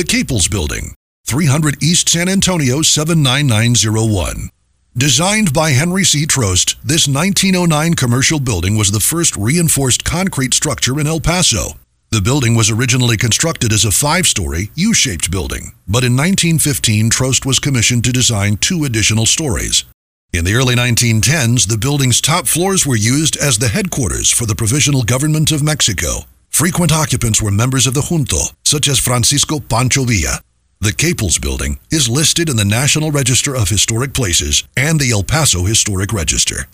The Caples Building, 300 East San Antonio 79901. Designed by Henry C. Trost, this 1909 commercial building was the first reinforced concrete structure in El Paso. The building was originally constructed as a five story, U shaped building, but in 1915, Trost was commissioned to design two additional stories. In the early 1910s, the building's top floors were used as the headquarters for the Provisional Government of Mexico. Frequent occupants were members of the junto, such as Francisco Pancho Villa. The Caples Building is listed in the National Register of Historic Places and the El Paso Historic Register.